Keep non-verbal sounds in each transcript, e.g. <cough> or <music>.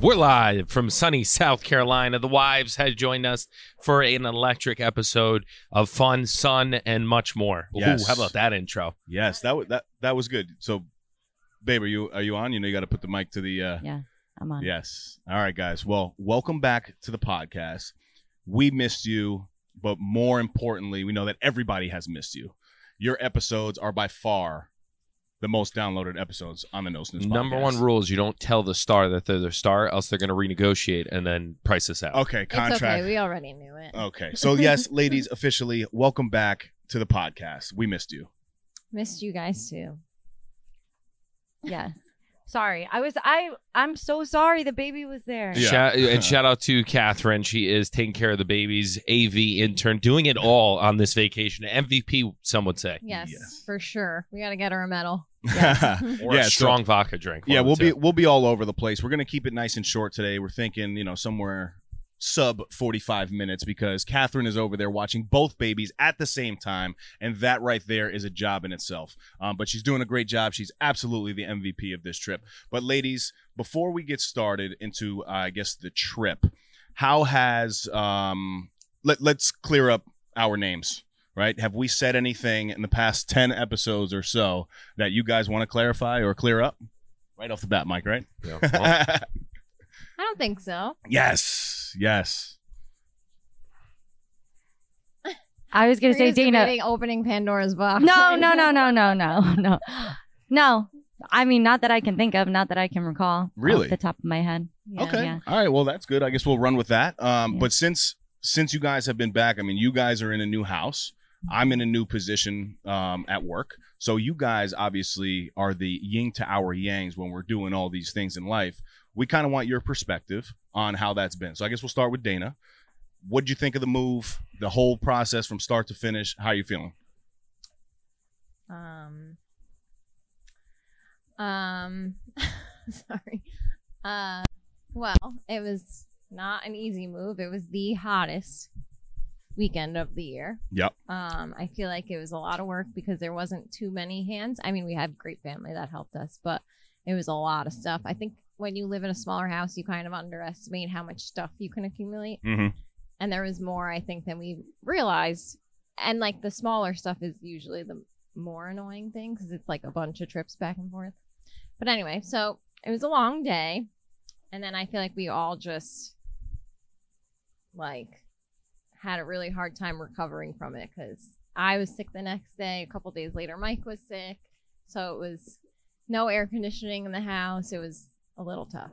We're live from sunny <laughs> South Carolina. The wives has joined us for an electric episode of fun, sun, and much more. Ooh, how about that intro? Yes, that was that that was good. So, babe, are you are you on? You know, you got to put the mic to the. uh Yeah, I'm on. Yes. All right, guys. Well, welcome back to the podcast. We missed you, but more importantly, we know that everybody has missed you. Your episodes are by far the most downloaded episodes on the No Snooze. Number one rule is you don't tell the star that they're the star, else they're going to renegotiate and then price us out. Okay, It's contract. okay. We already knew it. okay, <laughs> so yes, ladies, officially, welcome back to the podcast. We missed you. Missed you guys too. Yes. Sorry, I was. I. I'm so sorry. The baby was there. Yeah. Shout, <laughs> and shout out to Catherine. She is taking care of the babies, AV intern, doing it all on this vacation. MVP, some would say. Yes, Yes. for sure. We got to get her a medal. <laughs> <laughs> Or Yeah, a so- strong vodka drink. Yeah, one we'll of the be two. we'll be all over the place. We're gonna keep it nice and short today. We're thinking, you know, somewhere sub 45 minutes because Catherine is over there watching both babies at the same time, and that right there is a job in itself. Um, but she's doing a great job. She's absolutely the MVP of this trip. But ladies, before we get started into, uh, I guess, the trip, how has um, let let's clear up our names. Right? Have we said anything in the past 10 episodes or so that you guys want to clarify or clear up? Right off the bat, Mike, right? Yeah, well, <laughs> I don't think so. yes. Yes. I was gonna say Maria's Dana. debating opening Pandora's box. No, <laughs> no, no, no, no, no, no, no. I mean, not that I can think of, not that I can recall. Really? off the top of my head. Yeah. okay. yeah. All right. Well, that's good. I guess we'll run with that. Um, Yeah. But since since you guys have been back, I mean, you guys are in a new house. I'm in a new position um, at work. So you guys obviously are the yin to our yangs when we're doing all these things in life. We kind of want your perspective on how that's been. So I guess we'll start with Dana. What'd you think of the move, the whole process from start to finish? How are you feeling? Um. Um. <laughs> sorry. Uh. Well, it was not an easy move. It was the hottest weekend of the year. Yep. Um, I feel like it was a lot of work because there wasn't too many hands. I mean, we had great family that helped us, but it was a lot of stuff. I think when you live in a smaller house, you kind of underestimate how much stuff you can accumulate. Mm-hmm. And there was more, I think, than we realized. And like the smaller stuff is usually the more annoying thing because it's like a bunch of trips back and forth. But anyway, so it was a long day. And then I feel like we all just like had a really hard time recovering from it because I was sick the next day. A couple days later, Mike was sick. So it was no air conditioning in the house. It was a little tough.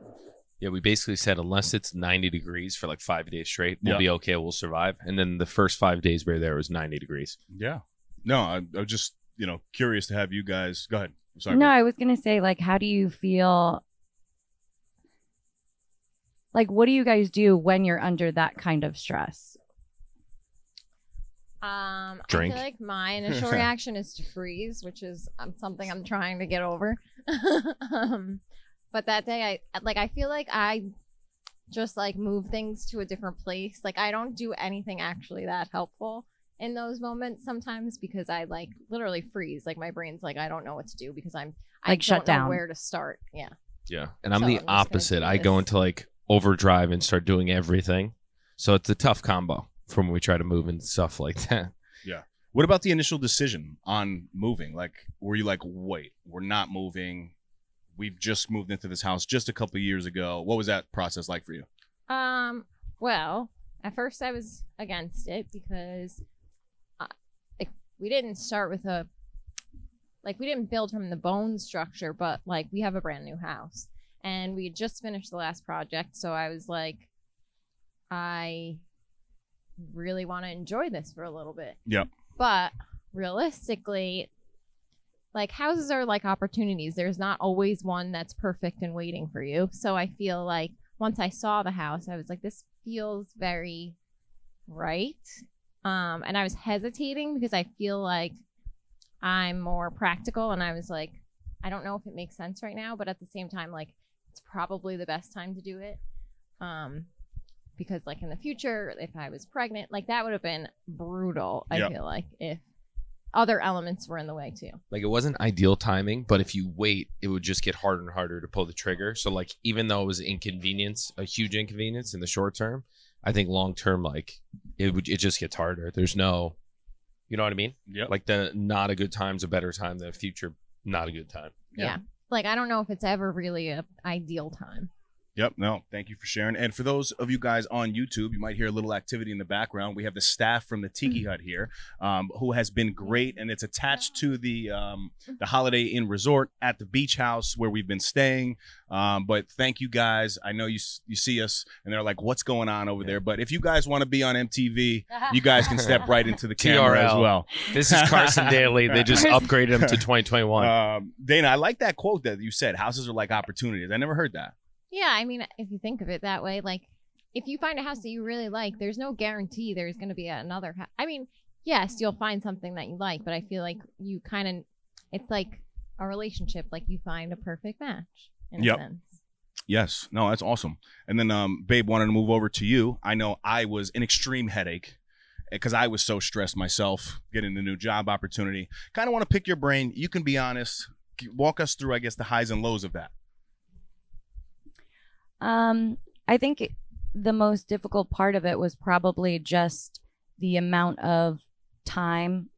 yeah, we basically said unless it's 90 degrees for like five days straight, we'll Yeah. be okay. We'll survive. And then the first five days we were there was 90 degrees. Yeah. No, I, I was just you know curious to have you guys. Go ahead. I'm sorry. No, I was gonna say, like, how do you feel? Like, what do you guys do when you're under that kind of stress? Um, Drink. I feel like my <laughs> initial reaction is to freeze, which is um, something I'm trying to get over. <laughs> um, but that day, I like I feel like I just like move things to a different place. Like I don't do anything actually that helpful in those moments sometimes because I like literally freeze. Like my brain's like I don't know what to do because I'm I Like, shut don't know down. where to start. Yeah. Yeah. And I'm So the I'm opposite. I go into like overdrive and start doing everything. So it's a tough combo from when we try to move and stuff like that. Yeah. What about the initial decision on moving? Like, were you like, wait, we're not moving? We've just moved into this house just a couple of years ago. What was that process like for you? Um. Well, at first I was against it because, uh, like, we didn't start with a, like, we didn't build from the bone structure, but like we have a brand new house, and we had just finished the last project, so I was like, I really want to enjoy this for a little bit. Yep. But realistically, like houses are like opportunities. There's not always one that's perfect and waiting for you. So I feel like once I saw the house, I was like, this feels very right. Um, and I was hesitating because I feel like I'm more practical, and I was like, I don't know if it makes sense right now, but at the same time, like it's probably the best time to do it. Um, because like in the future, if I was pregnant, like that would have been brutal. I Yep. feel like if other elements were in the way too. Like it wasn't ideal timing, but if you wait, it would just get harder and harder to pull the trigger. So like even though it was inconvenience, a huge inconvenience in the short term, I think long term, like it would it just gets harder. There's no, you know what I mean? Yeah. Like the not a good time's a better time than a future not a good time. Yeah. Yeah. Like I don't know if it's ever really a ideal time. Yep. No, thank you for sharing. And for those of you guys on YouTube, you might hear a little activity in the background. We have the staff from the Tiki Hut here, um, who has been great, and it's attached to the um, the Holiday Inn Resort at the beach house where we've been staying. Um, but thank you guys. I know you you see us, and they're like, "What's going on over there?" But if you guys want to be on MTV, <laughs> you guys can step right into the <laughs> camera as well. This is Carson Daly. They just <laughs> upgraded him to 2021. Um, Dana, I like that quote that you said. Houses are like opportunities. I never heard that. Yeah, I mean, if you think of it that way, like if you find a house that you really like, there's no guarantee there's going to be another house. I mean, yes, you'll find something that you like, but I feel like you kind of, it's like a relationship, like you find a perfect match in Yep. a sense. Yes. No, that's awesome. And then, um, babe, wanted to move over to you. I know I was an extreme headache because I was so stressed myself getting the new job opportunity. Kind of want to pick your brain. You can be honest. Walk us through, I guess, the highs and lows of that. Um, I think the most difficult part of it was probably just the amount of time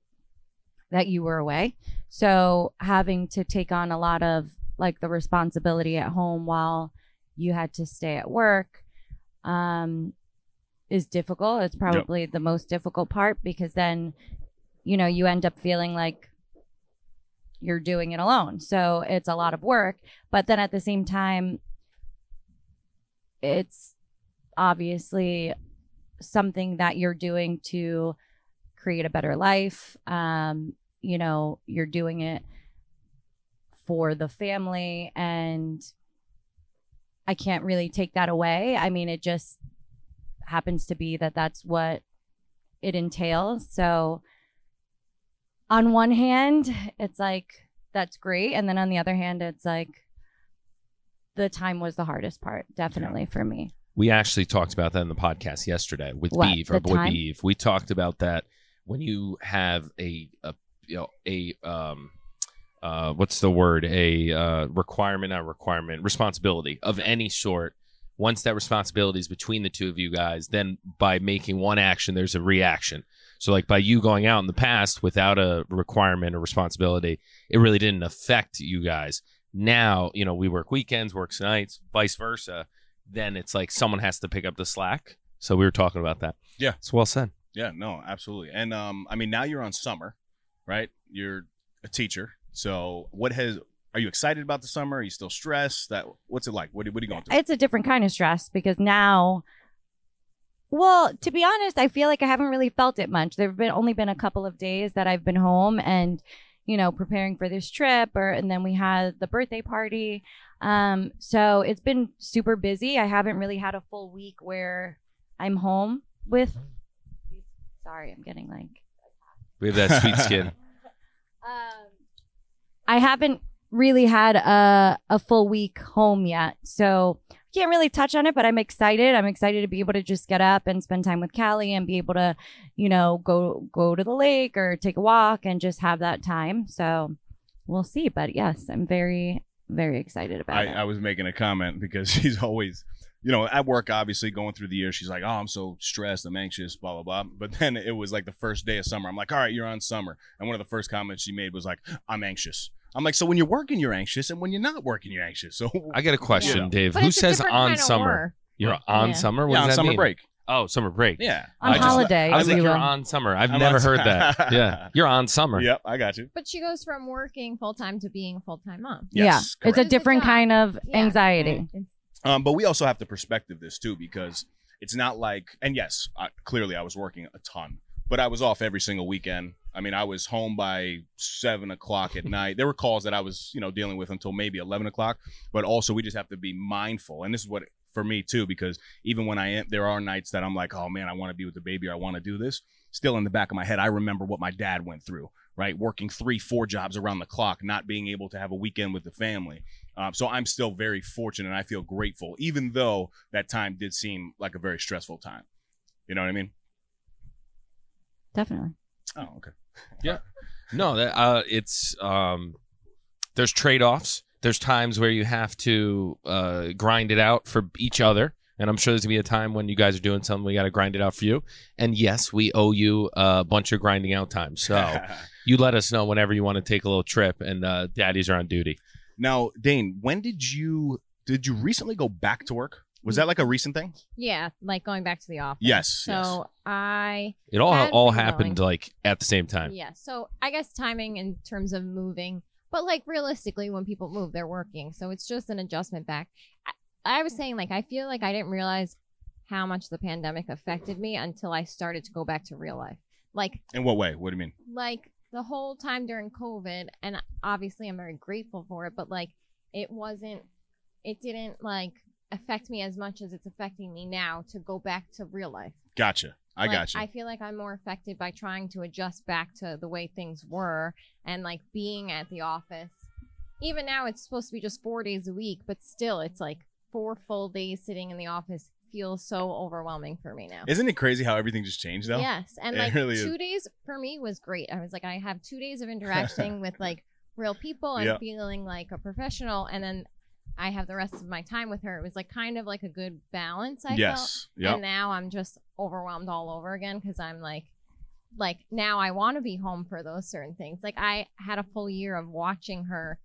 that you were away. So having to take on a lot of like the responsibility at home while you had to stay at work um, is difficult. It's probably the most difficult part because then, you know, you end up feeling like you're doing it alone. So it's a lot of work. But then at the same time, it's obviously something that you're doing to create a better life. Um, you know, you're doing it for the family, and I can't really take that away. I mean, it just happens to be that that's what it entails. So, on one hand, it's like, that's great. And then on the other hand, it's like, the time was the hardest part, definitely for me. We actually talked about that in the podcast yesterday with What, Beeve, our the boy time? Beeve. We talked about that when you have a, a you know a um uh what's the word a uh requirement not requirement responsibility of any sort once that responsibility is between the two of you guys then by making one action there's a reaction so like by you going out in the past without a requirement or responsibility it really didn't affect you guys now you know we work weekends works nights vice versa then it's like someone has to pick up the slack so we were talking about that Yeah. it's well said Yeah, no, absolutely. And um, I mean, now you're on summer, right? You're a teacher. So, what has? Are you excited about the summer? Are you still stressed? That what's it like? What, what are you going through? it's a different kind of stress because now well to be honest i feel like i haven't really felt it much there have been only been a couple of days that i've been home and you know preparing for this trip or and then we had the birthday party. Um so it's been super busy. I haven't really had a full week where i'm home with sorry i'm getting like we have that sweet skin. <laughs> Um, I haven't really had a a full week home yet, so can't really touch on it. But I'm excited. I'm excited to be able to just get up and spend time with Callie and be able to, you know, go go to the lake or take a walk and just have that time. So we'll see. But yes, I'm very very excited about I, it. I was making a comment because <laughs> she's always, you know, at work, obviously going through the year, she's like, oh, I'm so stressed, I'm anxious, blah, blah, blah. But then it was like the first day of summer. I'm like, all right, you're on summer. And one of the first comments she made was like, I'm anxious. I'm like, so when you're working, you're anxious. And when you're not working, you're anxious. So, <laughs> i got a question Yeah. dave But who it's a says different on kind of summer work. you're on Yeah. summer what yeah, does on that summer mean? break. oh summer break Yeah. On I just- holiday, I was like, you you're will. on summer. I've I'm never on- heard that. Yeah, <laughs> you're on summer. Yep, I got you. But she goes from working full time to being a full time mom. Yes, yeah, it's correct. a It's a different job. kind of Yeah. anxiety. Um, but we also have to perspective this too because it's not like, and yes, uh, clearly I was working a ton, but I was off every single weekend. I mean, I was home by seven o'clock at <laughs> night. There were calls that I was, you know, dealing with until maybe eleven o'clock. But also, we just have to be mindful, and this is what for me too, because even when I am, there are nights that I'm like, oh man, I want to be with the baby, or I want to do this. Still in the back of my head, I remember what my dad went through, right? Working three, four jobs around the clock, not being able to have a weekend with the family. Um, so I'm still very fortunate. and I feel grateful, even though that time did seem like a very stressful time. You know what I mean? Definitely. Oh, okay. Yeah. No, that uh, it's um, there's trade offs. There's times where you have to uh, grind it out for each other, and I'm sure there's gonna be a time when you guys are doing something we got to grind it out for you. And yes, we owe you a bunch of grinding out time. So <laughs> you let us know whenever you want to take a little trip, and uh, daddies are on duty. now, Dane, when did you did you recently go back to work? Was that like a recent thing? Yeah, like going back to the office. Yes. So yes. I It all all happened going. like at the same time. Yeah. So I guess timing in terms of moving, but like realistically, when people move, they're working. So it's just an adjustment back. I, I was saying, like, I feel like I didn't realize how much the pandemic affected me until I started to go back to real life. Like, In what way? What do you mean? like the whole time during COVID, and obviously I'm very grateful for it, but like, it wasn't, it didn't like affect me as much as it's affecting me now to go back to real life. Gotcha. I Like, got you. I feel like I'm more affected by trying to adjust back to the way things were and like being at the office. Even now, it's supposed to be just four days a week, but still, it's like four full days sitting in the office feels so overwhelming for me now. Isn't it crazy how everything just changed though? Yes, and It like really is. two days for me was great. I was like, I have two days of <laughs> interacting with like real people and Yep. feeling like a professional, and then I have the rest of my time with her. It was like kind of like a good balance. I felt. yes. Yep. And now I'm just overwhelmed all over again because I'm like, like now I want to be home for those certain things. Like I had a full year of watching her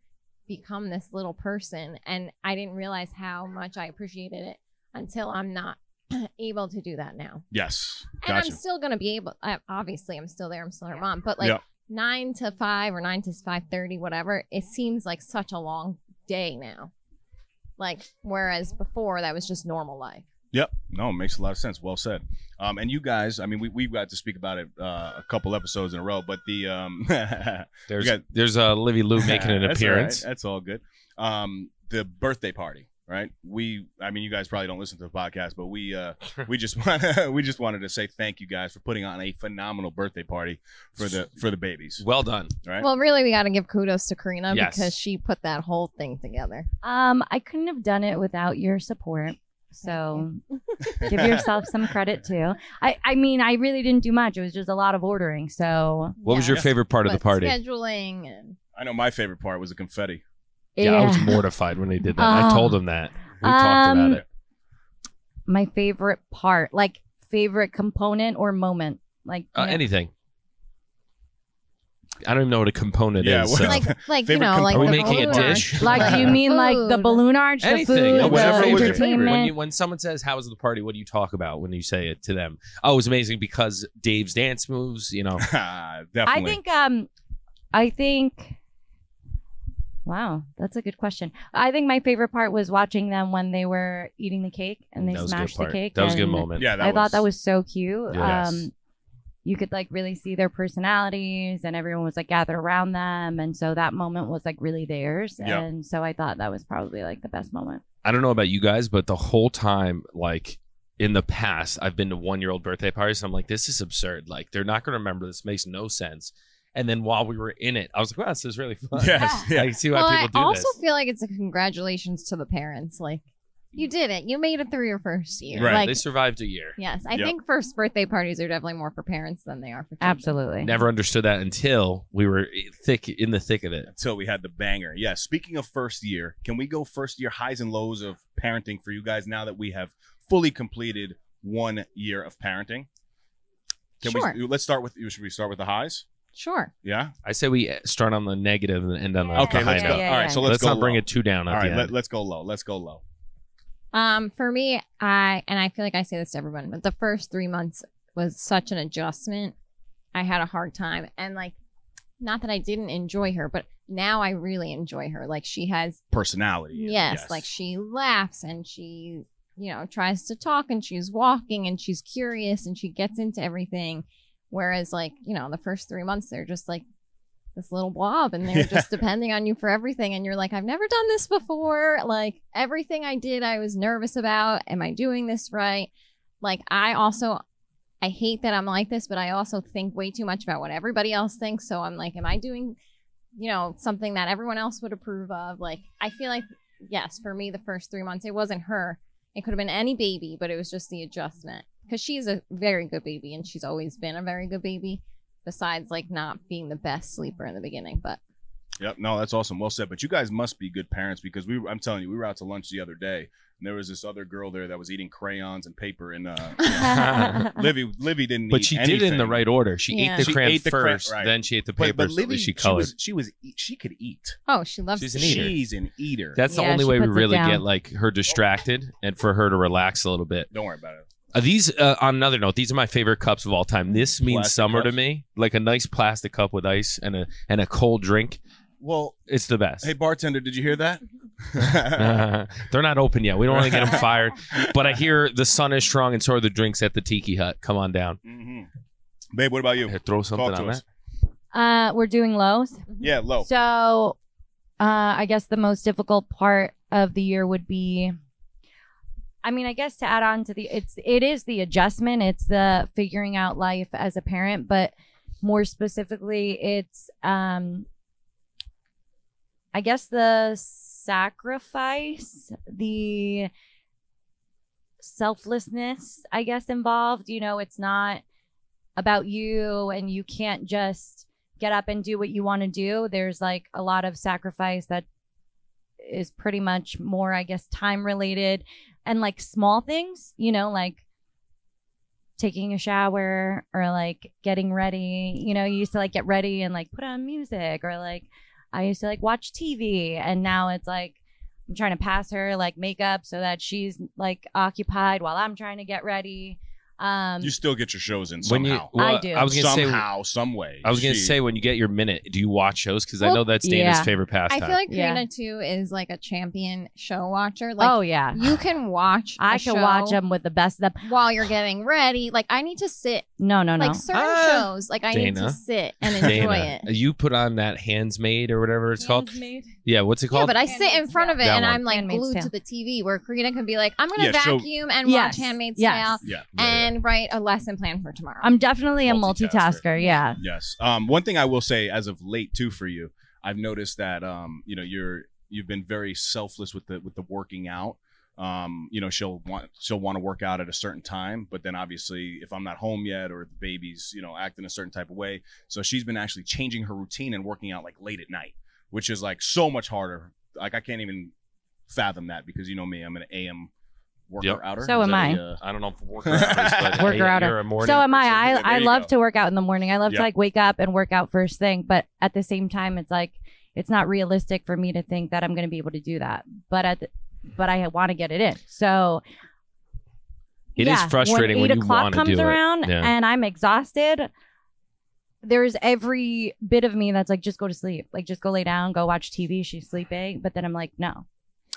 become this little person, and I didn't realize how much I appreciated it until I'm not <clears throat> able to do that now. yes. And I'm still gonna be able. I, obviously, I'm still there. I'm still her mom, but like Yep. nine to five or nine to five thirty, whatever. It seems like such a long day now. Like whereas before that was just normal life. Yep. No, it makes a lot of sense. Well said. Um, and you guys, I mean, we we got to speak about it uh, a couple episodes in a row, but the um, <laughs> There's got- there's uh, Livy Lou making an <laughs> That's all right. appearance. That's all good. Um, the birthday party, right? We, I mean, you guys probably don't listen to the podcast, but we, uh, <laughs> we just <laughs> want, we just wanted to say thank you guys for putting on a phenomenal birthday party for the for the babies, Well done. right? Well, really, we got to give kudos to Karina Yes. because she put that whole thing together. Um, I couldn't have done it without your support. So give <laughs> yourself some credit too. I, I mean, I really didn't do much. It was just a lot of ordering. So What was your favorite part of the party? Scheduling and I know my favorite part was the confetti. Yeah, I was mortified when they did that. I Oh. told them that. We talked Um, about it. my favorite part, like favorite component or moment, like Uh, anything. I don't even know what a component Yeah, is. what- so. like, like you know, like Are we making a dish? <laughs> like do you <laughs> mean like the balloon arch, the Anything. food, Yeah, whatever the was your favorite. entertainment? when you when someone says how was the party, what do you talk about when you say it to them? Oh, it was amazing because Dave's dance moves. You know, <laughs> Definitely. I think um I think Wow, that's a good question. I think my favorite part was watching them when they were eating the cake and they that was a good smashed the part. cake. That was a good and moment. yeah, that I was, thought that was so cute. Yes. Um you could like really see their personalities and everyone was like gathered around them and so that moment was like really theirs Yeah. and so I thought that was probably like the best moment. I don't know about you guys, but the whole time, like in the past, I've been to one year old birthday parties. And I'm like, this is absurd. Like they're not going to remember this. Makes no sense. And then while we were in it, I was like, wow, this is really fun. Yes. Yeah. I see why Well, I people do also this. feel like it's a congratulations to the parents. Like you did it. You made it through your first year. Right. Like they survived a year. yes, I Yep. think first birthday parties are definitely more for parents than they are for children. Absolutely. Never understood that until we were thick in the thick of it. until we had the banger. Yeah. Speaking of first year, can we go first year highs and lows of parenting for you guys now that we have fully completed one year of parenting? Can Sure. we? Let's start with. Should we start with the highs? Sure. Yeah. I say we start on the negative and end on the, Yeah. the Okay. high Let's yeah, go. note. yeah, All right. yeah. So let's let's, go not bring it too down at All the right. end. Let, let's go low. Let's go low. Um, for me, I and I feel like I say this to everyone, but the first three months was such an adjustment. I had a hard time, and like, not that I didn't enjoy her, but now I really enjoy her. Like she has Personality. yes, like she laughs and she, you know, tries to talk and she's walking and she's curious and she gets into everything. Whereas, like, you know, the first three months, they're just like this little blob and <laughs> they're just depending on you for everything. And you're like, I've never done this before. Like, everything I did, I was nervous about. Am I doing this right? Like, I also, I hate that I'm like this, but I also think way too much about what everybody else thinks. So I'm like, am I doing, you know, something that everyone else would approve of? Like, I feel like, yes, for me, the first three months, it wasn't her. It could have been any baby, but it was just the adjustment. Because she's a very good baby and she's always been a very good baby, besides like not being the best sleeper in the beginning. But Yep. No, that's awesome. Well said. But you guys must be good parents because we. I'm telling you, we were out to lunch the other day, and there was this other girl there that was eating crayons and paper. And uh, <laughs> <laughs> Livy, Livy didn't. But eat she did it in the right order. She Yeah. ate the She crayon ate the crayon- first, right. then she ate the paper, but so Livy, that she she was she was she could eat. oh, she loves She's to an eater. She's an eater. That's the only way we really get like her distracted and for her to relax a little bit. Don't worry about it. Uh, these, uh, on another note, these are my favorite cups of all time. This means Plastic summer to me, like a nice plastic cup with ice and a and a cold drink. Well, It's the best. hey bartender, did you hear that? <laughs> They're not open yet. We don't want to get them <laughs> fired. But I hear the sun is strong and so are the drinks at the Tiki Hut. Come on down. hmm Babe, what about you? Here, throw something Talk to on us. that. uh, we're doing lows. Yeah, low. So, uh, I guess the most difficult part of the year would be. I mean, I guess to add on to the, it's it is the adjustment. It's the figuring out life as a parent, but more specifically, it's um, I guess the sacrifice, the selflessness, I guess involved. You know, it's not about you, and you can't just get up and do what you want to do. There's like a lot of sacrifice that is pretty much more, I guess, time related and like small things, you know, like taking a shower or like getting ready. You know, you used to like get ready and like put on music or like I used to like watch TV and now it's like I'm trying to pass her like makeup so that she's like occupied while I'm trying to get ready. Um you still get your shows in When you, somehow. well, I do. I was gonna say. somehow, some way. I was gonna say when you get your minute, do you watch shows? Because I know that's Dana's yeah. favorite pastime. I feel like Yeah. Karina too is like a champion show watcher. Like, oh yeah. you can watch. I can watch them with the best of them. while you're getting ready. Like, I need to sit. No, no, no. Like certain Ah, shows, like I need to sit and enjoy Dana, it. you put on that Handsmaid or whatever it's called. Yeah, what's it called? Yeah, called? but I sit in Handmaid's front of it That and one. I'm like Handmaid's glued Tale. to the TV where Karina can be like, I'm gonna Yeah, show- vacuum and Yes, watch Handmaid's yes. Tale Yeah. and write a lesson plan for tomorrow. I'm definitely a Multitasker. multitasker. Yeah. Yes. Um, one thing I will say, as of late too, for you, I've noticed that um, you know, you're you've been very selfless with the with the working out. Um, you know, she'll want she'll want to work out at a certain time, but then obviously, if I'm not home yet or the baby's you know acting a certain type of way, so she's been actually changing her routine and working out like late at night, which is like so much harder. Like I can't even fathom that because you know me, I'm an AM worker Yep. outer. So Is am that I. a, uh, I don't know if worker <laughs> hours, but <laughs> Worker hey, outer. a morning So am I. I, I love go. to work out in the morning. I love Yep. to like wake up and work out first thing, but at the same time, it's like it's not realistic for me to think that I'm going to be able to do that. But at the, but I want to get it in. So It is yeah, frustrating when when eight you o'clock wanna comes do it. around Yeah. and I'm exhausted. There's every bit of me that's like, just go to sleep. Like, just go lay down, go watch TV. She's sleeping. But then I'm like, no.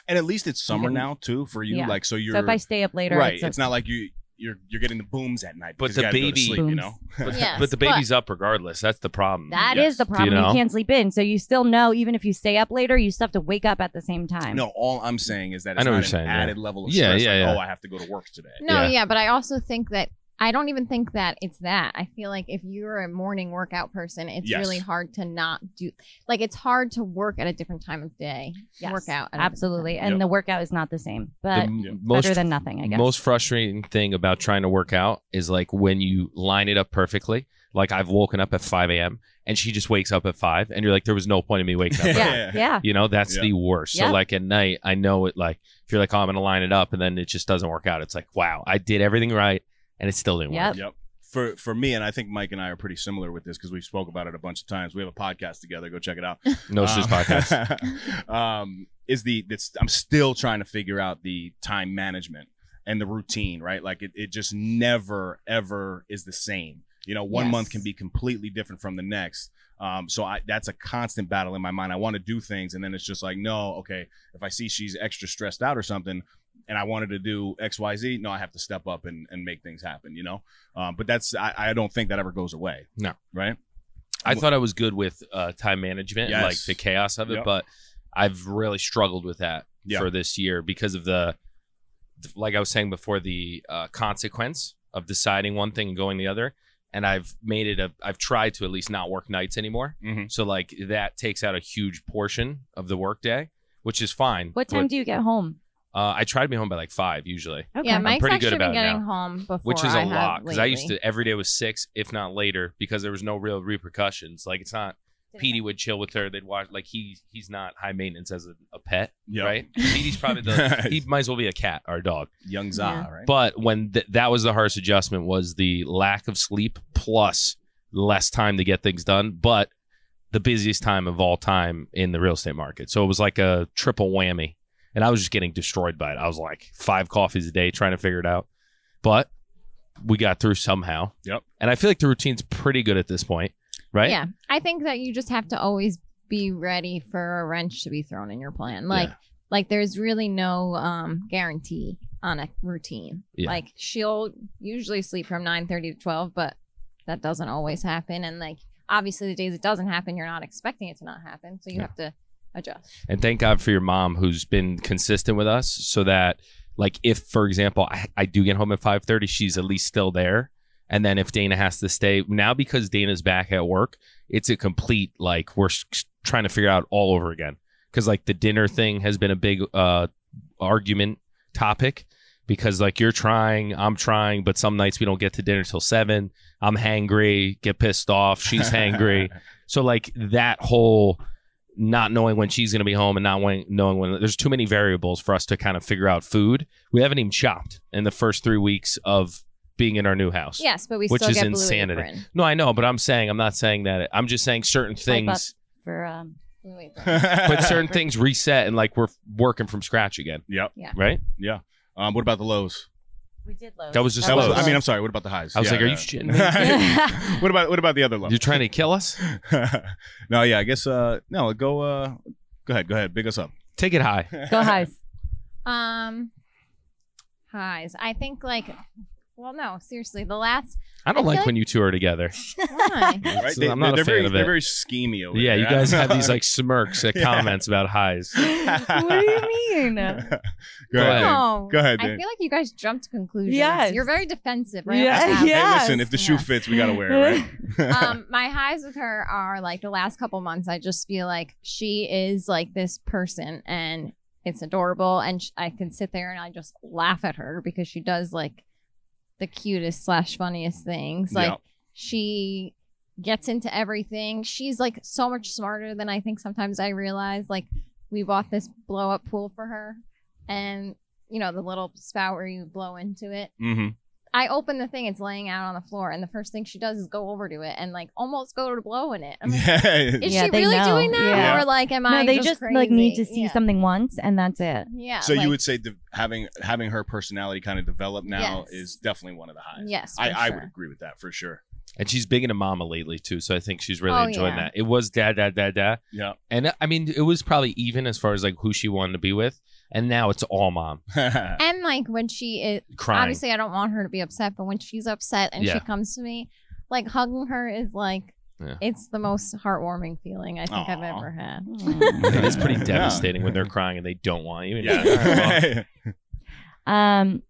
And at least it's summer can- now too for you. Yeah. Like so you're so if I stay up later, right. it's, It's, not like you you're you're getting the booms at night. But the you gotta go to baby- sleep, you know. <laughs> But, Yes, but the but- baby's up regardless. That's the problem. That is Yes. the Do you problem. You, can't sleep in, so you still know even if you stay up later, you still have to wake up at the same time. No, all I'm saying is that I know not what an you're saying, yeah. added level of Yeah, stress. yeah, like, yeah. Oh, I have to go to work today. No, Yeah. yeah. but I also think that I don't even think that it's that. I feel like if you're a morning workout person, it's Yes. really hard to not do. Like it's hard to work at a different time of day. Yes, work out at a different absolutely, and Yep. the workout is not the same, but m- Yeah. most than nothing, I guess. most frustrating thing about trying to work out is like when you line it up perfectly. Like I've woken up at 5 a.m. and she just wakes up at 5, and you're like, there was no point in me waking up. <laughs> Yeah. yeah, yeah, You know, that's Yeah. the worst. So like at night, I know it. Like if you're like, oh, I'm gonna line it up, and then it just doesn't work out. It's like, wow, I did everything right, and it still didn't Yep. work. Yep. For for me, and I think Mike and I are pretty similar with this because we spoke about it a bunch of times. We have a podcast together. Go check it out. <laughs> No um, podcast. <laughs> um, is the it's, I'm still trying to figure out the time management and the routine, right? Like it, it just never ever is the same. You know, one Yes. month can be completely different from the next. Um, so I that's a constant battle in my mind. I want to do things, and then it's just like, no, okay. If I see she's extra stressed out or something, and I wanted to do X, Y, Z, no, I have to step up and, and make things happen, you know? Um, but that's, I, I don't think that ever goes away. No. Right? I thought I was good with uh, time management, and, like the chaos of it, Yep. but I've really struggled with that Yeah. for this year because of the, like I was saying before, the uh, consequence of deciding one thing and going the other. And I've made it a, I've tried to at least not work nights anymore. Mm-hmm. So like that takes out a huge portion of the workday, which is fine. What time but, do you get home? Uh, I try to be home by like five usually, Okay. Yeah, Mike's pretty good actually been about it getting now. home before which is a I have lot because I used to every day was six, if not later, because there was no real repercussions. Like it's not Petey would chill with her. They'd watch like he he's not high maintenance as a, a pet, Yeah. right? Petey's probably the <laughs> he might as well be a cat or a dog. Young Za, Yeah. right? But when th- that was the hardest adjustment was the lack of sleep plus less time to get things done, but the busiest time of all time in the real estate market. So it was like a triple whammy, and I was just getting destroyed by it. I was like five coffees a day trying to figure it out, but we got through somehow. Yep. And I feel like the routine's pretty good at this point, right? Yeah, I think that you just have to always be ready for a wrench to be thrown in your plan. Like, Yeah. like there's really no um guarantee on a routine. Yeah. Like she'll usually sleep from nine thirty to twelve, but that doesn't always happen. And like obviously the days it doesn't happen, you're not expecting it to not happen, so you Yeah. have to adjust. And thank God for your mom who's been consistent with us so that like if for example I, I do get home at 5:30 she's at least still there. And then if Dana has to stay now because Dana's back at work it's a complete like we're trying to figure out all over again. Cuz like the dinner thing has been a big uh argument topic because like you're trying I'm trying but some nights we don't get to dinner till 7 I'm hangry get pissed off she's hangry. <laughs> So like that whole not knowing when she's going to be home and not when, knowing when there's too many variables for us to kind of figure out food. We haven't even shopped in the first three weeks of being in our new house. Yes, but we Which still is get insanity. Blue Apron. No, I know, but I'm saying I'm not saying that. I'm just saying certain Like things, For um, Blue <laughs> Apron. but certain things reset and like we're working from scratch again, Yep. right? Yeah. Um, what about the lows? We did low. That was just That was. I mean, I'm sorry. What about the highs? I was Yeah, like, are you yeah. shitting <laughs> me? <laughs> what about what about the other lows? You're trying to kill us? <laughs> no, yeah, I guess. Uh, no, go. Uh, go ahead. Go ahead. Big us up. Take it high. Go highs. Um, highs. I think like, well, no, seriously, the last. I don't I feel like like- when you two are together. <laughs> Why? <laughs> Right? So They, I'm not they're a fan very, of They're it. very schemy over Yeah, there. you guys have these <laughs> like smirks at Yeah. comments about highs. what do you mean? go Go ahead. ahead. No. Go ahead, I feel like you guys jumped to conclusions. Yes. You're very defensive, right? Yeah, off the bat. Hey, listen, if the shoe Yeah. fits, we gotta wear it, right? um, my highs with her are like the last couple months. I just feel like she is like this person, and it's adorable. And sh- I can sit there and I just laugh at her because she does like the cutest slash funniest things. Like Yep. she gets into everything. She's like so much smarter than I think sometimes I realize. Like we bought this blow up pool for her, and you know the little spout where you blow into it. Mhm. I open the thing, it's laying out on the floor, and the first thing she does is go over to it and like almost go to blow in it. I'm like, <laughs> Yeah. is Yeah, she they really know. doing that, Yeah. or like, am no, I? they just, just like need to crazy? see Yeah. something once, and that's it. Yeah. So like- you would say de- having having her personality kind of develop now Yes. is definitely one of the highs. Yes, I, for I sure. would agree with that for sure. And she's big into mama lately too, so I think she's really Oh, enjoying yeah. that. It was dad, dad, dad, dad, Yeah. and I mean it was probably even as far as like who she wanted to be with, and now it's all mom <laughs> And like when she is crying. obviously, I don't want her to be upset, but when she's upset and Yeah. she comes to me, like hugging her is like. Yeah. It's the most heartwarming feeling I think I've Aw. ever had. <laughs> it is pretty Yeah. devastating when they're crying and they don't want you. And you're like, "All right, well, yeah. <laughs> Um,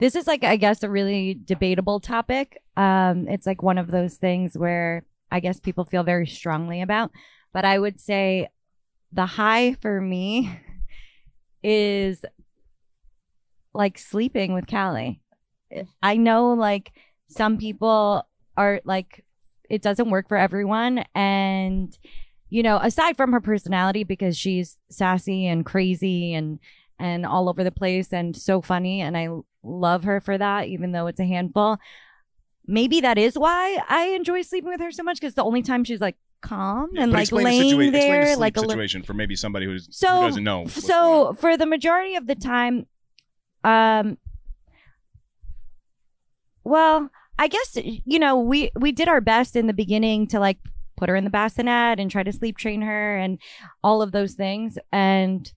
this is like I guess a really debatable topic. Um, it's like one of those things where I guess people feel very strongly about. But I would say the high for me <laughs> is like sleeping with Callie. I know like some people are like it doesn't work for everyone and you know aside from her personality because she's sassy and crazy and and all over the place and so funny and I love her for that even though it's a handful maybe that is why I enjoy sleeping with her so much because the only time she's like calm and like explain the laying situa- there like a situation for maybe somebody who's, who So- doesn't know. so for the majority of the time um well i guess you know we we did our best in the beginning to like put her in the bassinet and try to sleep train her and all of those things and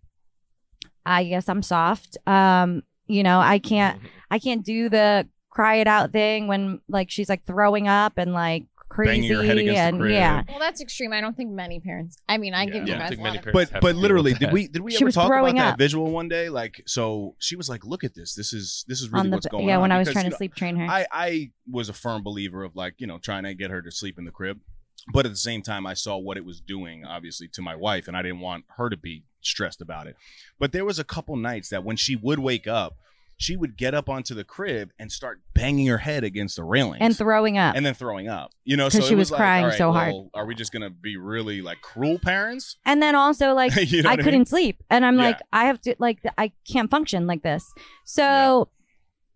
I guess I'm soft. Um, you know, I can't I can't do the cry it out thing when like she's like throwing up and like crazy Banging her head against the and crib. yeah. Well, that's extreme. I don't think many parents. I mean, I Yeah. give Yeah, you I guys think a many lot of parents But have but to deal literally, with did that. we did we She ever was talk about throwing that up. visual one day? Like, so she was like, "Look at this. This is this is really on the what's going on. yeah on." when I was Because, trying you to know, sleep train her. I I was a firm believer of like you know trying to get her to sleep in the crib, but at the same time I saw what it was doing obviously to my wife, and I didn't want her to be stressed about it. But there was a couple nights that when she would wake up, she would get up onto the crib and start banging her head against the railings and throwing up. and then throwing up. You know, so she was like, crying right, so hard. Are we just gonna be really like cruel parents? And then also like <laughs> You know I couldn't sleep, and I'm Yeah. like, I have to like, I can't function like this. So,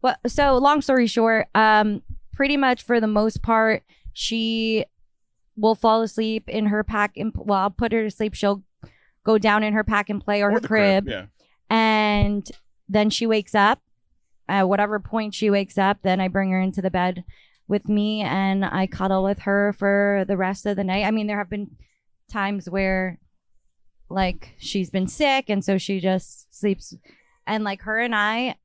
what? So long story short, um, pretty much for the most part, she will fall asleep in her pack and well, I'll put her to sleep. She'll go down in her pack and play or, her the crib, Yeah. and then she wakes up. At whatever point she wakes up, then I bring her into the bed with me and I cuddle with her for the rest of the night. I mean, there have been times where like she's been sick and so she just sleeps and like her and I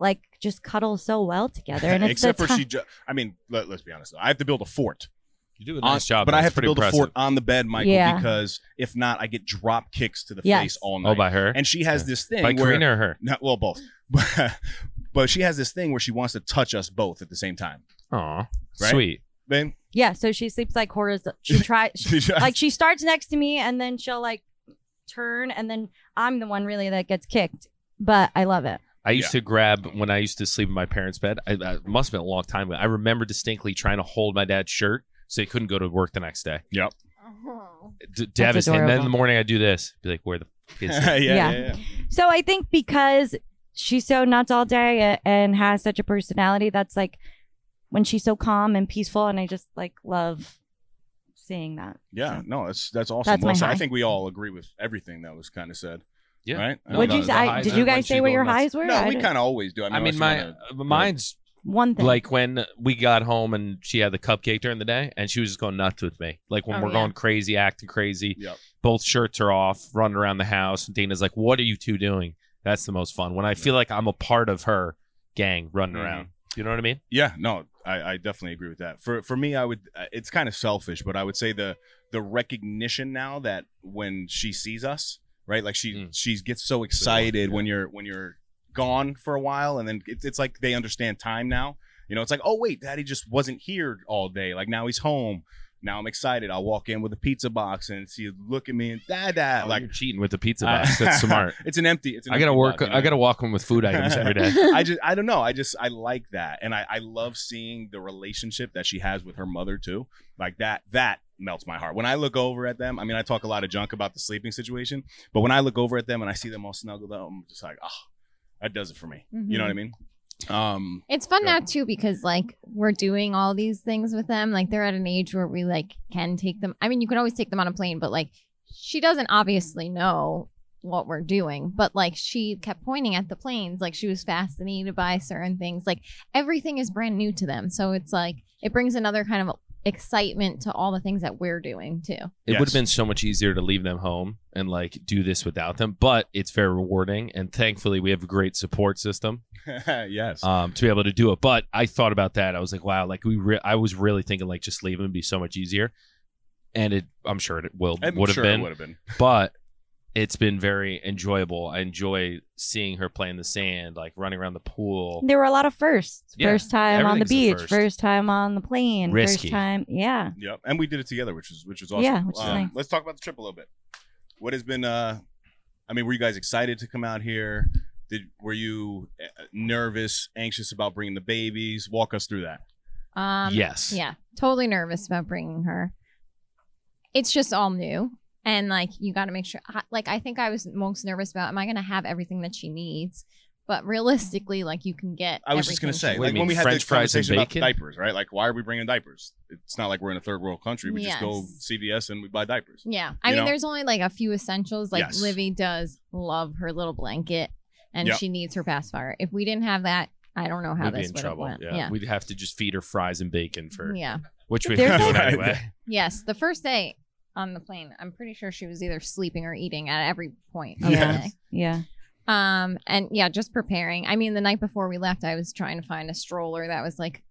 like just cuddle so well together and it's Except for ti- she. Ju- I mean, let, us be honest. though. I have to build a fort. You do a on- nice job, but. I have to build impressive. a fort on the bed, Michael, Yeah. because if not, I get drop kicks to the Yes. face all oh, night. Oh, by her? and she has Yeah. this thing By where Karina or her? No, well, both. But, <laughs> but she has this thing where she wants to touch us both at the same time. Aw, Right? sweet. Then yeah so she sleeps like horrors she <laughs> <laughs> tries she, like she starts next to me and then she'll like turn and then I'm the one really that gets kicked but I love it I used to grab when I used to sleep in my parents' bed. I, I must have been a long time ago. I remember distinctly trying to hold my dad's shirt so he couldn't go to work the next day. Oh. D- devastating. And then in the morning I do this. Be like, where the f- is yeah, yeah, Yeah. yeah, So I think because she's so nuts all day and has such a personality, that's like when she's so calm and peaceful, and I just like love seeing that. Yeah, no, that's that's awesome. That's well, my so I think we all agree with everything that was kind of said. Yeah. Right? No, What'd you the say? highs Did you guys say what your nuts. highs were? No, I we kind of always do. I mean, I mean, my you wanna- mine's one thing. like when we got home and she had the cupcake during the day and she was just going nuts with me. Like when Oh, we're yeah. going crazy, acting crazy, Yep. both shirts are off, running around the house. And Dana's like, "What are you two doing?" That's the most fun when I feel like I'm a part of her gang running Mhm. around. You know what I mean? Yeah, no, I, I definitely agree with that. For for me, I would. uh, It's kind of selfish, but I would say the the recognition now that when she sees us, right, like she Mm. she gets so excited yeah. when you're when you're gone for a while, and then it's it's like they understand time now. You know, it's like, oh wait, Daddy just wasn't here all day. Like now he's home. Now I'm excited. I'll walk in with a pizza box and see look at me and dad, dad. Oh, like you're cheating with the pizza box. That's smart. <laughs> it's an empty. It's an I gotta empty work. box, you know? I gotta walk him with food items every day. <laughs> I just I don't know. I just I like that. And I, I love seeing the relationship that she has with her mother too. Like that that melts my heart. When I look over at them, I mean I talk a lot of junk about the sleeping situation, but when I look over at them and I see them all snuggled up, I'm just like, oh, that does it for me. You know what I mm-hmm. mean? Um It's fun Yeah. now too because like we're doing all these things with them. Like they're at an age where we like can take them. I mean, you can always take them on a plane, but like she doesn't obviously know what we're doing. But like she kept pointing at the planes, like she was fascinated by certain things. Like everything is brand new to them, so it's like it brings another kind of excitement to all the things that we're doing too. It Yes. would have been so much easier to leave them home and like do this without them, but it's very rewarding. And thankfully, we have a great support system <laughs> yes. um, to be able to do it. But I thought about that. I was like, wow, like we, re- I was really thinking like just leave them would be so much easier. And it, I'm sure it will I'm would have sure it been, would have been. but it's been very enjoyable. I enjoy seeing her play in the sand, like running around the pool. There were a lot of firsts. Yeah, first time on the beach, first. first. time on the plane, Risky. first time. Yeah. Yep. And we did it together, which was which was awesome. Yeah, which is Um, nice. Let's talk about the trip a little bit. What has been uh I mean, were you guys excited to come out here? Did were you uh, nervous, anxious about bringing the babies? Walk us through that. Um, Yes. Yeah, totally nervous about bringing her. It's just all new. And like, you got to make sure, I- like, I think I was most nervous about, am I going to have everything that she needs? But realistically, like, you can get. I was just gonna say, she What do like you when we had French this fries and conversation about diapers, right? Like, why are we bringing diapers? It's not like we're in a third world country. We just go CVS and we buy diapers. Yeah. I You mean, know? there's only like a few essentials. Like, Yes. Livy does love her little blanket and Yep. she needs her pacifier. If we didn't have that, I don't know how We'd be this in would have trouble. went. Yeah. Yeah. We'd have to just feed her fries and bacon for Yeah. which we've There's been doing a- anyway. <laughs> Yes. The first day on the plane, I'm pretty sure she was either sleeping or eating at every point. Of Yeah. the day. Yeah. Um, and yeah, just preparing. I mean, the night before we left, I was trying to find a stroller that was like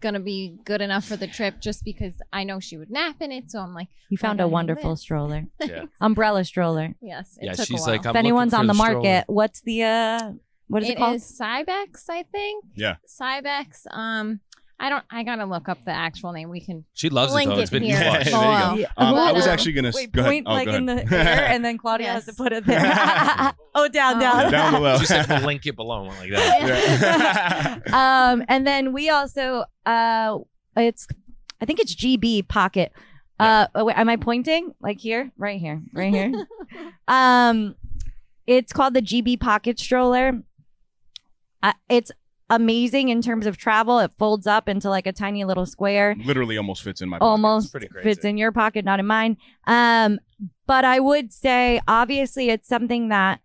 gonna be good enough for the trip, just because I know she would nap in it. So I'm like, You found a wonderful this? stroller, <laughs> Yeah. umbrella stroller. yes, it Yeah, took a she's while. like, if I'm anyone's on the the market, what's the uh, what is it, It called? is Cybex, I think. Yeah. Cybex. Um, I don't. I gotta look up the actual name. We can. She loves Link it though. it It's been here. clutch. there you go. Below. Yeah. Um, I was actually gonna Wait, go ahead. point Oh, like go in the ahead. <laughs> air, and then Claudia has to Yes. put it there. <laughs> oh, down, Oh. down, down below. She said <laughs> link it below. Went like that. Yeah. um, and then we also uh, it's I think it's GB Pockit. Uh, oh, wait, am I pointing like here, right here, right here? um, it's called the GB Pockit stroller. Uh, it's amazing in terms of travel. It folds up into like a tiny little square. Literally almost fits in my. pocket. almost pretty crazy. fits in your pocket, not in mine. Um, but I would say obviously it's something that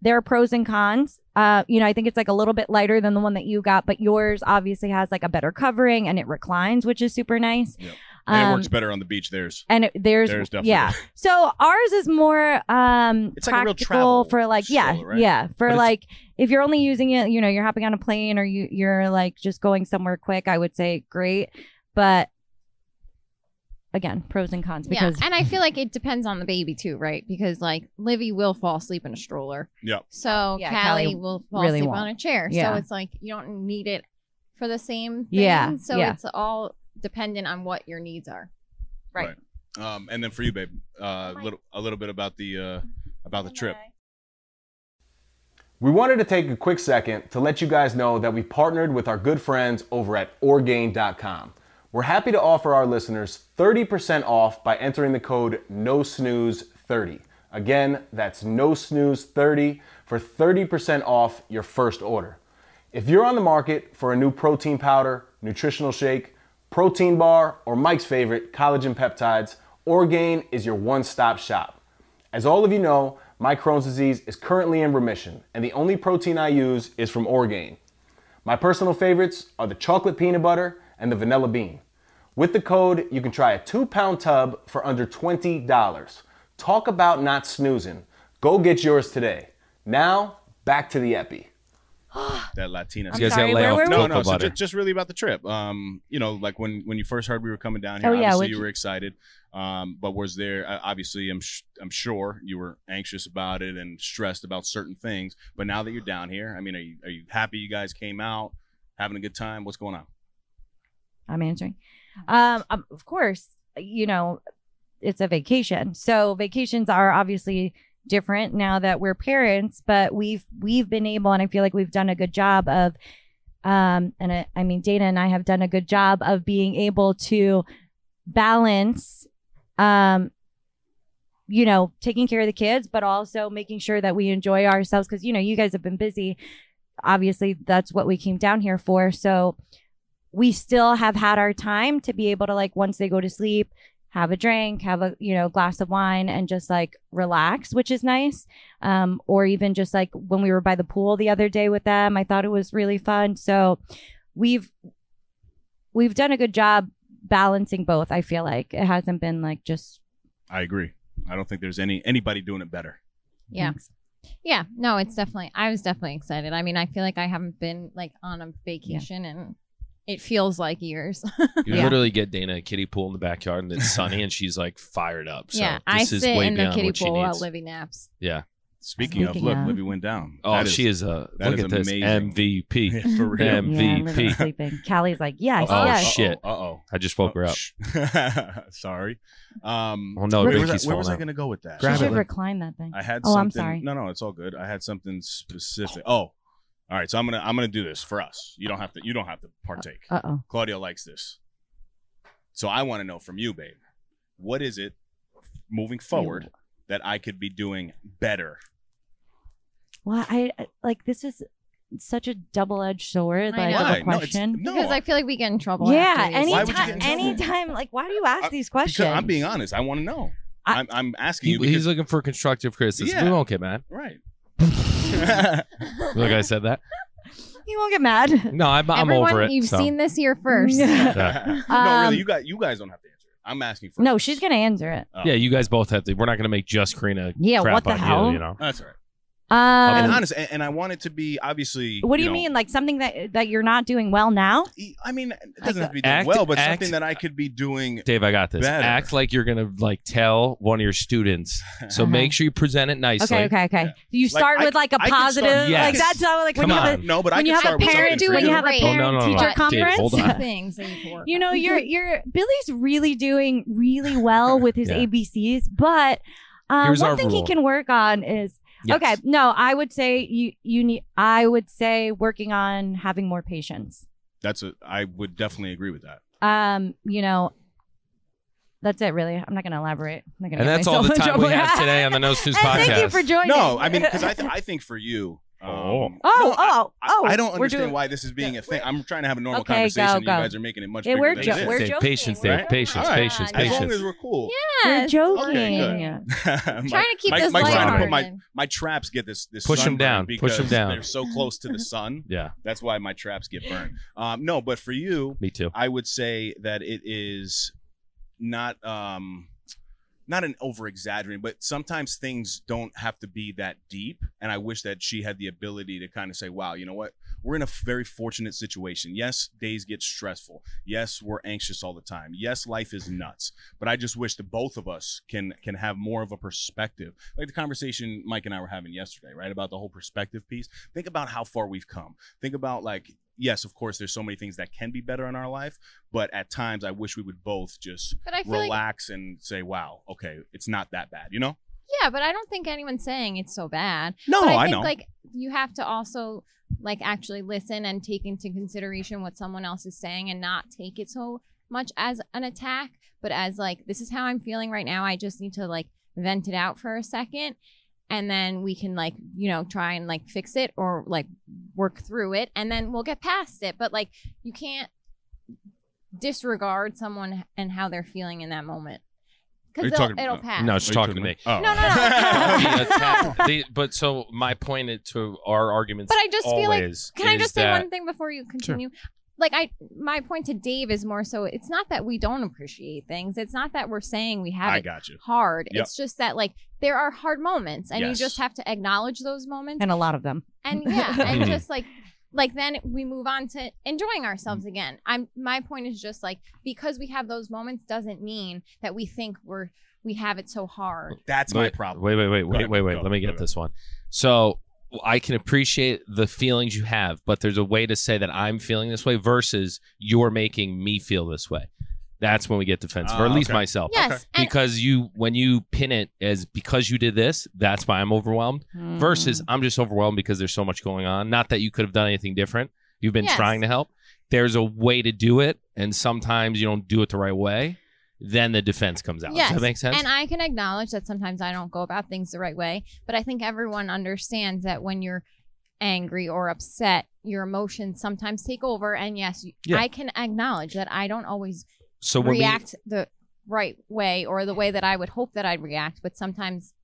there are pros and cons. Uh, you know, I think it's like a little bit lighter than the one that you got, but yours obviously has like a better covering and it reclines, which is super nice. Yep. And it Um, works better on the beach. There's. and it, there's, There's definitely. yeah. <laughs> So ours is more um It's like a real practical travel for like yeah stroller, right? yeah for But it's- like if you're only using it you know you're hopping on a plane or you you're like just going somewhere quick I would say great but again pros and cons Yeah, because and I feel like it depends on the baby too, right? Because like Livy will fall asleep in a stroller. Yep. So Yeah, Callie, Callie will fall really asleep won't. on a chair. Yeah. So it's like you don't need it for the same thing. Yeah, So yeah. it's all dependent on what your needs are. Right. Um, and then for you, babe, uh, my- little a little bit about the uh, about the trip. We wanted to take a quick second to let you guys know that we partnered with our good friends over at Orgain.com. We're happy to offer our listeners 30% off by entering the code NOSNOOZE30. Again, that's NOSNOOZE30 for 30% off your first order. If you're on the market for a new protein powder, nutritional shake, protein bar, or Mike's favorite, collagen peptides, Orgain is your one stop shop. As all of you know, my Crohn's disease is currently in remission, and the only protein I use is from Orgain. My personal favorites are the chocolate peanut butter and the vanilla bean. With the code, you can try a two pound tub for under $20. Talk about not snoozing. Go get yours today. Now, back to the Epi. <gasps> That Latina. I'm You guys sorry, gotta lay where off were we? no, no. So butter. just, just really about the trip. Um, you know, like when when you first heard we were coming down here, Oh, yeah, obviously what'd you you- were excited. Um, but was there uh, obviously I'm sh- I'm sure you were anxious about it and stressed about certain things. But now that you're down here, I mean, are you are you happy you guys came out, having a good time? What's going on? I'm answering. Um, um, of course, you know, it's a vacation. So vacations are obviously different now that we're parents, but we've we've been able and I feel like we've done a good job of um and I, I mean Dana and I have done a good job of being able to balance um you know, taking care of the kids, but also making sure that we enjoy ourselves because you know, you guys have been busy. Obviously, that's what we came down here for. So we still have had our time to be able to like once they go to sleep have a drink have a you know glass of wine and just like relax which is nice um or even just like when we were by the pool the other day with them i thought it was really fun so we've we've done a good job balancing both i feel like it hasn't been like just I agree. I don't think there's any anybody doing it better. Yeah. Yeah. No, it's definitely I was definitely excited. I mean, I feel like I haven't been like on a vacation and it feels like years. <laughs> You Yeah. literally get Dana a kiddie pool in the backyard and it's sunny and she's like fired up. So yeah. I this is sit way in the beyond kiddie what she pool while needs. Livy naps. Yeah. Speaking, of, Speaking look, of- Livy went down. Oh, That is- she is a that look is at this amazing. MVP. <laughs> for real. Um, yeah MVP. Livy's sleeping <laughs> callie's like yes Oh, yes shit. Uh oh. I just woke her up. Sorry. Um, Oh, no, where was, I, where was I falling going to go with that? she Grab it, should Liv. recline that thing I had. Oh, I'm sorry. No, no, it's all good. I had something specific. Oh, all right. So I'm gonna I'm gonna do this for us. You don't have to. You don't have to partake. uh-oh Claudia likes this. So I want to know from you, babe. What is it moving forward that I could be doing better? well i I- like this is such a double-edged sword I like know. of Why? a No, it's- question no, because I feel like we get in trouble. yeah after these. Why would you anytime in trouble? anytime like why do you ask Uh, these because questions I'm being honest. I want to know. I- I, am I'm asking He, you because he's looking for constructive criticism. Yeah. We won't get mad. right. <laughs> Look, I said that. <laughs> you won't get mad No, I'm, I'm Everyone, over it. You've so. seen this here first. <laughs> no, Um, really, you guys, you guys don't have to answer. it. I'm asking for. no she's gonna answer it Oh. Yeah, you guys both have to. We're not going to make just Karina. Yeah, crap what the on hell? You, you know. That's all right. And Um, honest, and, and I want it to be obviously. what do you know, mean? Like something that that you're not doing well now? I mean, it doesn't have to be doing Act- well, but act- something that I could be doing. Dave, I got this. Better. Act like you're gonna like tell one of your students. So Uh-huh. make sure you present it nicely. Okay, okay, okay. Yeah. You start I- with like a I can start- positive, Yes. like that's how like when Come you have on. a No, but when can you have a parent something when you have a creative. Oh, no, parent no, no, teacher no. Dave, conference. hold on. things you can work you on. know, you're you're Billy's really doing really well <laughs> with his Yeah. ABCs, but um, one thing rule. he can work on is Yes. okay. No, I would say you you need. I would say working on having more patience. That's a. I would definitely agree with that. Um, you know, that's it. Really, I'm not going to elaborate. I'm not gonna And that's all the time we have today on the <laughs> No Snooze podcast. Thank you for joining. No, I mean, because I, <laughs> th- I think for you. Um, Oh. Oh, no, oh, I, oh! I don't understand doing- why this is being a thing. I'm trying to have a normal Okay, conversation. go, go. You guys are making it much Yeah, bigger we're than jo- we're Dave, joking. patience, We're Dave. Right? Patience, All right. patience, As long patience. as we're cool. Yeah, We're joking. Okay, good. <laughs> Trying to keep Mike, this Mike's trying to put my my traps get this this Push 'em sunburn down, push them down. They're so close to the sun. <laughs> Yeah, That's why my traps get burned. Um, no, but for you, me too. I would say that it is not um not an over exaggerating, but sometimes things don't have to be that deep. And I wish that she had the ability to kind of say, wow, you know what? We're in a very fortunate situation. Yes, days get stressful. Yes, we're anxious all the time. Yes, life is nuts. But I just wish that both of us can can have more of a perspective. Like the conversation Mike and I were having yesterday, right? About the whole perspective piece. Think about how far we've come. Think about like yes, of course, there's so many things that can be better in our life, but at times I wish we would both just feel like relax and say, "Wow, okay, it's not that bad," you know? yeah, but I don't think anyone's saying it's so bad. No, but I, I, think know. like you have to also like actually listen and take into consideration what someone else is saying and not take it so much as an attack, but as like this is how I'm feeling right now. I just need to like vent it out for a second and then we can like, you know, try and like fix it or like work through it and then we'll get past it. But like you can't disregard someone and how they're feeling in that moment. Are you Cuz talking- it'll uh, pass. No, she's Are you talking to me. Oh. No, no, <laughs> no. The <laughs> attack- the- but so my point is to our arguments. But I just feel like- always Can I is just say that- one thing before you continue? Like I my point to Dave is more so it's not that we don't appreciate things. It's not that we're saying we have I it got you. hard. Yep. It's just that like there are hard moments and Yes. you just have to acknowledge those moments and a lot of them. and yeah, <laughs> and Mhm. just like like then we move on to enjoying ourselves again. I'm my point is just like because we have those moments doesn't mean that we think we're we have it so hard. That's my problem. Wait, wait, wait, Go wait, ahead, wait, wait. go, Let me go get ahead. this one. So I can appreciate the feelings you have, but there's a way to say that I'm feeling this way versus you're making me feel this way. That's when we get defensive, or at Ah, least okay. myself. Yes, and Because you, when you pin it as because you did this, that's why I'm overwhelmed. Mm. Versus I'm just overwhelmed because there's so much going on. Not that you could have done anything different. You've been Yes. trying to help. There's a way to do it, and sometimes you don't do it the right way. Then the defense comes out. Yes, Does that make sense? And I can acknowledge that sometimes I don't go about things the right way, but I think everyone understands that when you're angry or upset, your emotions sometimes take over. And yes, Yeah. I can acknowledge that I don't always so when we, react the right way or the way that I would hope that I'd react, but sometimes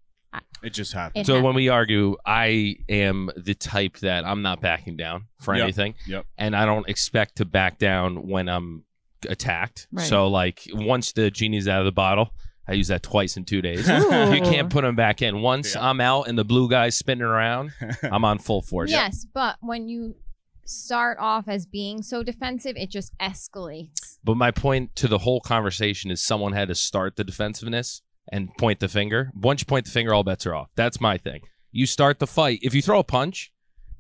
It just happens. it So happens. when we argue, I am the type that I'm not backing down for Yep. anything. Yep. And I don't expect to back down when I'm attacked. Right. So like once the genie's out of the bottle, I use that twice in two days. Ooh. you can't put them back in. Once Yeah. I'm out and the blue guy's spinning around, <laughs> I'm on full force. yes, but when you start off as being so defensive, it just escalates. But my point to the whole conversation is someone had to start the defensiveness and point the finger. Once you point the finger, all bets are off. That's my thing. You start the fight. If you throw a punch,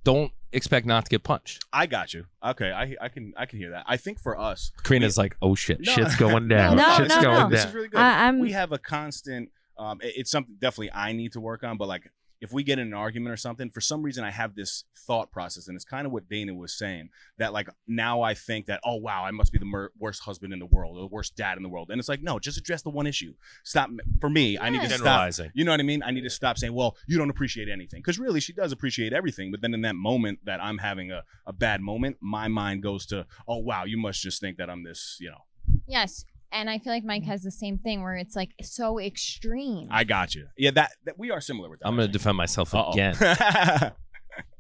don't expect not to get punched. I got you. Okay, I I can I can hear that. I think for us, Karina's like, oh shit, No. shit's going <laughs> down. No, shit's no, going no. This down. is really good. I, I'm we have a constant. Um, it- it's something definitely I need to work on. But like, if we get in an argument or something, for some reason I have this thought process, and it's kind of what Dana was saying. That like now I think that oh wow, I must be the mer- worst husband in the world or the worst dad in the world, and it's like no, just address the one issue. Stop. For me, I need to Yes. stop. You know what I mean? I need to stop saying, well, you don't appreciate anything. Because really, she does appreciate everything. But then in that moment that I'm having a, a bad moment, my mind goes to, oh, wow, you must just think that I'm this, you know, Yes. And I feel like Mike has the same thing where it's like so extreme. I got you. Yeah, that, that we are similar with that. I'm going to defend myself Uh-oh. again. <laughs>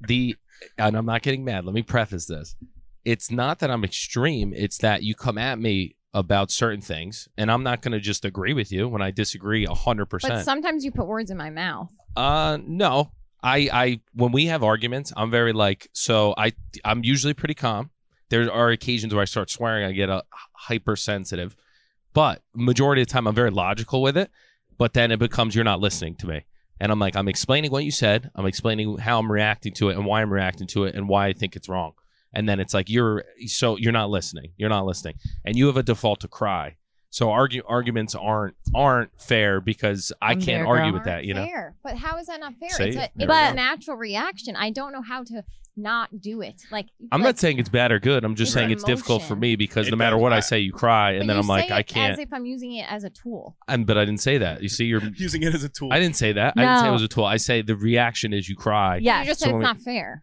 the and I'm not getting mad. Let me preface this. It's not that I'm extreme. It's that you come at me about certain things, and I'm not going to just agree with you when I disagree hundred percent. but percent. sometimes you put words in my mouth. Uh, no, I I when we have arguments, I'm very like so I I'm usually pretty calm. There are occasions where I start swearing, I get a hypersensitive. But majority of the time I'm very logical with it, but then it becomes you're not listening to me. And I'm like I'm explaining what you said, I'm explaining how I'm reacting to it and why I'm reacting to it and why I think it's wrong. And then it's like you're so you're not listening. You're not listening. And you have a default to cry. So argue arguments aren't aren't fair because I I'm can't argue girl. with that, you know. fair. But how is that not fair? See? It's, a, it's a natural reaction. I don't know how to not do it. Like I'm like, not saying it's bad or good. I'm just It's saying it's difficult for me because It no matter what I I- say, you cry, and but then you I'm like, say I can't. As if I'm using it as a tool. and but I didn't say that. You see, you're. <laughs> Using it as a tool. I didn't say that. I didn't say it was a tool. I say the reaction is you cry. Yes. You just So said it's not fair.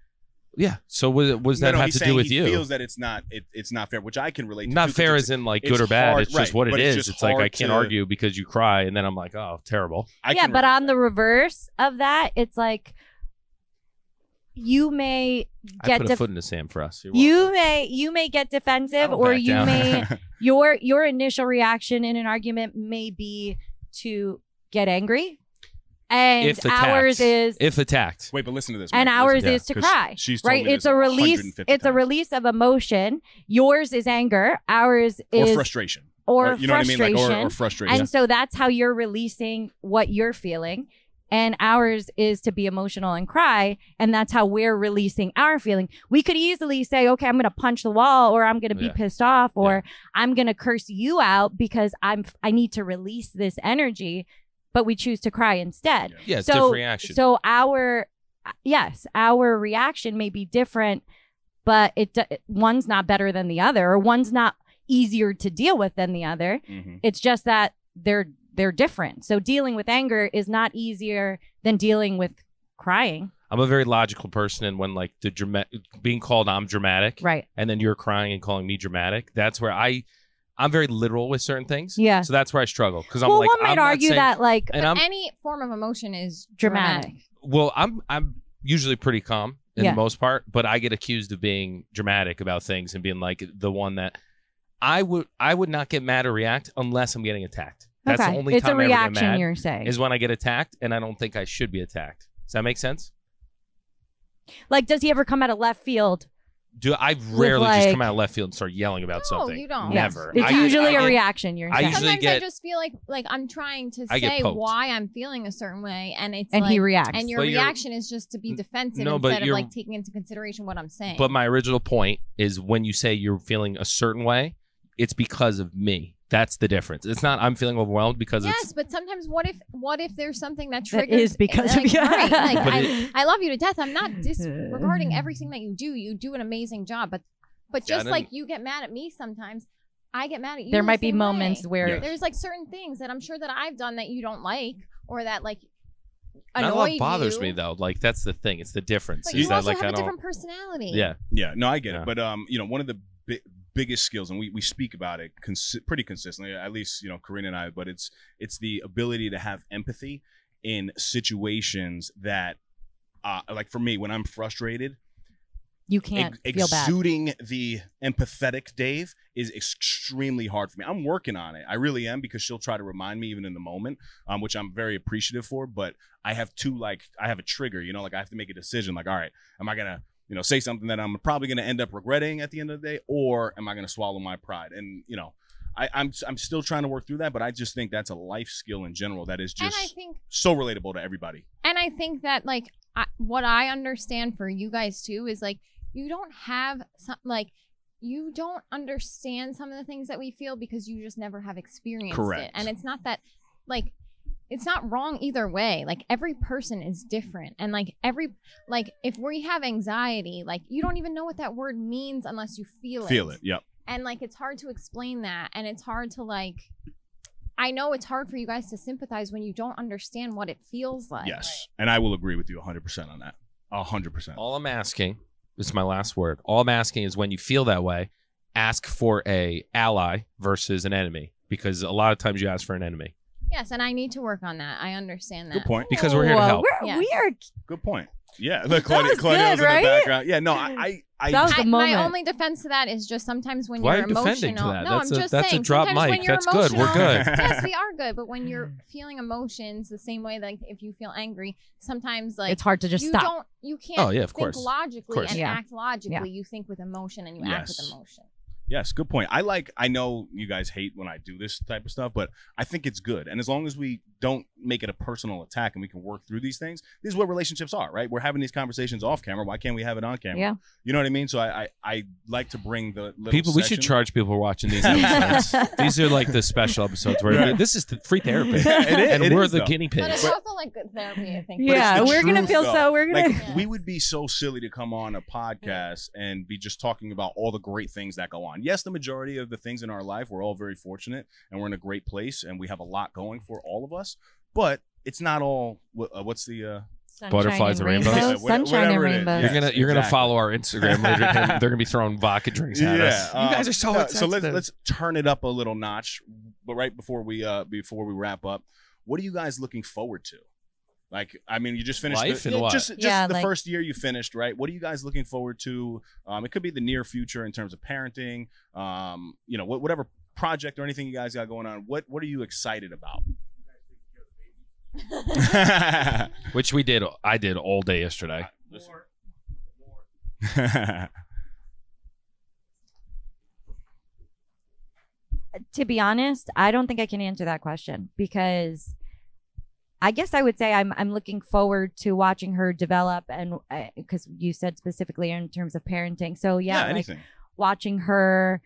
Yeah. So was was No, that no, have to do with he you? feels that it's not it, it's not fair, which I can relate to. Not fair it's- as in like good or bad. hard- it's just right, what it but it's It's like I can't to- argue because you cry, and then I'm like, oh, terrible. I yeah, but on to the reverse of that, it's like you may I get put a def- foot in the sand for us. You're you welcome. may you may get defensive or you down. may <laughs> your your initial reaction in an argument may be to get angry and if attacked, ours is if attacked. Wait, but listen to this. and Mike, ours listen. Yeah, is to 'Cause cry She's told right me it's a release 150 it's a release of emotion yours is anger ours or is frustration or you know what I mean, like or, or frustration. and so that's how you're releasing what you're feeling and ours is to be emotional and cry and that's how we're releasing our feeling we could easily say okay i'm gonna punch the wall or i'm gonna be Yeah. pissed off or i'm gonna curse you out because i'm i need to release this energy but we choose to cry instead Yeah, it's so different reaction. so our yes our reaction may be different but it one's not better than the other or one's not easier to deal with than the other Mhm. it's just that they're they're different. So dealing with anger is not easier than dealing with crying. I'm a very logical person, and when like the drama- being called I'm dramatic, Right. and then you're crying and calling me dramatic, that's where I I'm very literal with certain things. Yeah. So that's where I struggle because I'm well, like one might I'm argue saying- that like and I'm any form of emotion is dramatic. dramatic. well, I'm I'm usually pretty calm in Yeah. the most part, but I get accused of being dramatic about things and being like the one that I would I would not get mad or react unless I'm getting attacked. That's okay. the only it's time a I ever get reaction mad you're saying. is when I get attacked, and I don't think I should be attacked. Does that make sense? like does he ever come out of left field? Do I rarely just come out of left field and start yelling about No, something? you don't. Never. It's I- usually I a get- reaction you're I saying. usually Sometimes I just feel like like I'm trying to say why I'm feeling a certain way, and it's and like, he reacts. and your But reaction is just to be defensive no, but instead of like taking into consideration what I'm saying. But my original point is when you say you're feeling a certain way, it's because of me. That's the difference. It's not I'm feeling overwhelmed because yes, it's but sometimes what if what if there's something that That triggers is because of <laughs> you. right, like, I, it- I love you to death. I'm not disregarding <laughs> everything that you do. You do an amazing job, but but just didn't- like you get mad at me sometimes, I get mad at you. there the might be moments way. where Yeah. there's like certain things that I'm sure that I've done that you don't like or that like annoyed not a lot bothers you, me though. Like that's the thing. It's the difference. But is you that like have I a don't. different personality. Yeah. Yeah, no, I get Yeah. it. But um, you know, one of the bi- biggest skills, and we, we speak about it pretty consistently. At least you know, Karina and I. But it's it's the ability to have empathy in situations that, uh, like for me, when I'm frustrated, you can't ex- feel bad. exuding the empathetic Dave is extremely hard for me. I'm working on it. I really am because she'll try to remind me even in the moment, um, which I'm very appreciative for. But I have two like I have a trigger, you know, like I have to make a decision. Like, all right, am I gonna you know say something that I'm probably gonna end up regretting at the end of the day, or am I gonna swallow my pride? And you know. I, I'm I'm still trying to work through that, but I just think that's a life skill in general that is And I just think so relatable to everybody. And I think that like I, what I understand for you guys too is like you don't have some like you don't understand some of the things that we feel because you just never have experienced Correct. it. And it's not that like it's not wrong either way. Like every person is different and like every like if we have anxiety, like you don't even know what that word means unless you feel it. Feel it, yep. And like it's hard to explain that and it's hard to like I know it's hard for you guys to sympathize when you don't understand what it feels like. Yes, and I will agree with you 100 percent on that. 100 percent. All I'm asking, this is my last word. All I'm asking is when you feel that way, ask for a ally versus an enemy because a lot of times you ask for an enemy. Yes, and I need to work on that. I understand that. Good point. Because we're here to Whoa, help. We're, Yes. We are Good point. Yeah, the Claudia, was Claudia was good, in right? the background. Yeah, no, I, I, I That was I, the my moment. only defense to that is just sometimes when Why you're are you defending to emotional. that? No, That's I'm a- just that's a saying. drop sometimes mic. when you're That's good. We're good. yes, <laughs> we are good. But when you're feeling emotions the same way, like if you feel angry, sometimes like it's hard to just you stop. don't, you oh, can't. Oh, yeah, of think course. logically course. and Yeah. act logically. Yeah. You think with emotion and you act with emotion. Yes, good point. I like. I know you guys hate when I do this type of stuff, but I think it's good. And as long as we don't make it a personal attack and we can work through these things, this is what relationships are, right? We're having these conversations off camera. Why can't we have it on camera? Yeah. You know what I mean? So I, I, I like to bring the little People, we should charge people watching these <laughs> episodes. these are like the special episodes where Right. this is the free therapy, Yeah, <laughs> it is- and it we're is, the though. guinea But it's pigs. also like good therapy. I think. Yeah, we're gonna feel though. so. We're gonna. Like Yeah. we would be so silly to come on a podcast and be just talking about all the great things that go on. Yes, the majority of the things in our life, we're all very fortunate and we're in a great place and we have a lot going for all of us. But it's not all. what- Uh, what's the? Uh, Sunshine Butterflies and rainbows? Yeah, rainbows. Sunshine and it is. rainbows. You're gonna you're gonna exactly. follow our Instagram later. <laughs> and they're gonna be throwing vodka drinks at us. You um, guys are so no, so let's insensitive. let's turn it up a little notch. But right before we uh before we wrap up, what are you guys looking forward to? Like, I mean, you just finished Life the, and yeah, what? just just Yeah, the like- first year you finished, right? What are you guys looking forward to? Um, it could be the near future in terms of parenting. Um, you know, wh- whatever project or anything you guys got going on. What what are you excited about? <laughs> Which we did. I did all day yesterday. <laughs> to be honest, I don't think I can answer that question because I guess I would say I'm I'm looking forward to watching her develop and uh, because you said specifically in terms of parenting. So yeah, like anything. watching her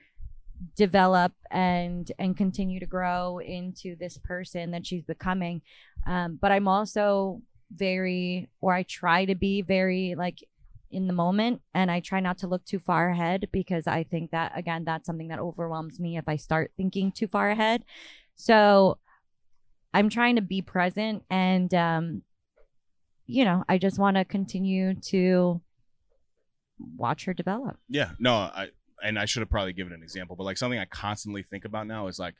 develop and and continue to grow into this person that she's becoming. Um, but I'm also very, or I try to be very like in the moment and I try not to look too far ahead because I think that again that's something that overwhelms me if I start thinking too far ahead. So I'm trying to be present and um you know, I just want to continue to watch her develop. Yeah, no, I and I should have probably given an example, but like something I constantly think about now is like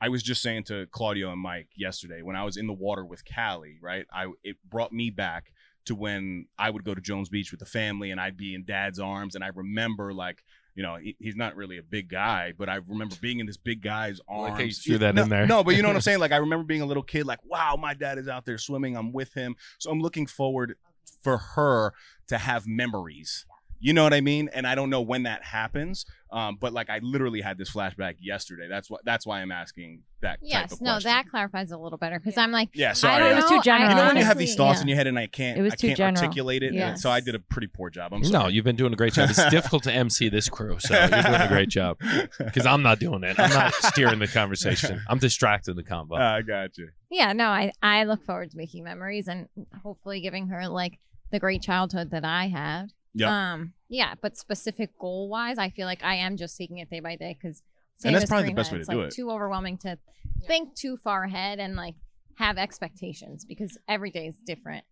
I was just saying to Claudio and Mike yesterday when I was in the water with Callie, right? I it brought me back to when I would go to Jones Beach with the family and I'd be in dad's arms and I remember like you know, he, he's not really a big guy, but I remember being in this big guy's like arms. you threw that no, in there. No, but you know what I'm saying? <laughs> Like I remember being a little kid, like, wow, my dad is out there swimming. I'm with him. So I'm looking forward for her to have memories. You know what I mean? And I don't know when that happens. Um, but like I literally had this flashback yesterday. That's what that's why I'm asking that type yes, of no, question. that clarifies a little better because I'm like, Yeah, I sorry. don't It was know. too general. You know when you have these thoughts yeah. in your head and I can't It was I too can't general. articulate it. Yeah. And so I did a pretty poor job. I'm No, you've been doing a great job. It's <laughs> difficult to MC this crew, so you're doing a great <laughs> job. Because I'm not doing it. I'm not steering the conversation. <laughs> I'm distracting the combo. I got you. Yeah, no, I I look forward to making memories and hopefully giving her like the great childhood that I had. Yep. Um. Yeah, but specific goal wise, I feel like I am just taking it day by day because. And that's probably the best way to do like it. Too overwhelming to think too far ahead and like have expectations because every day is different.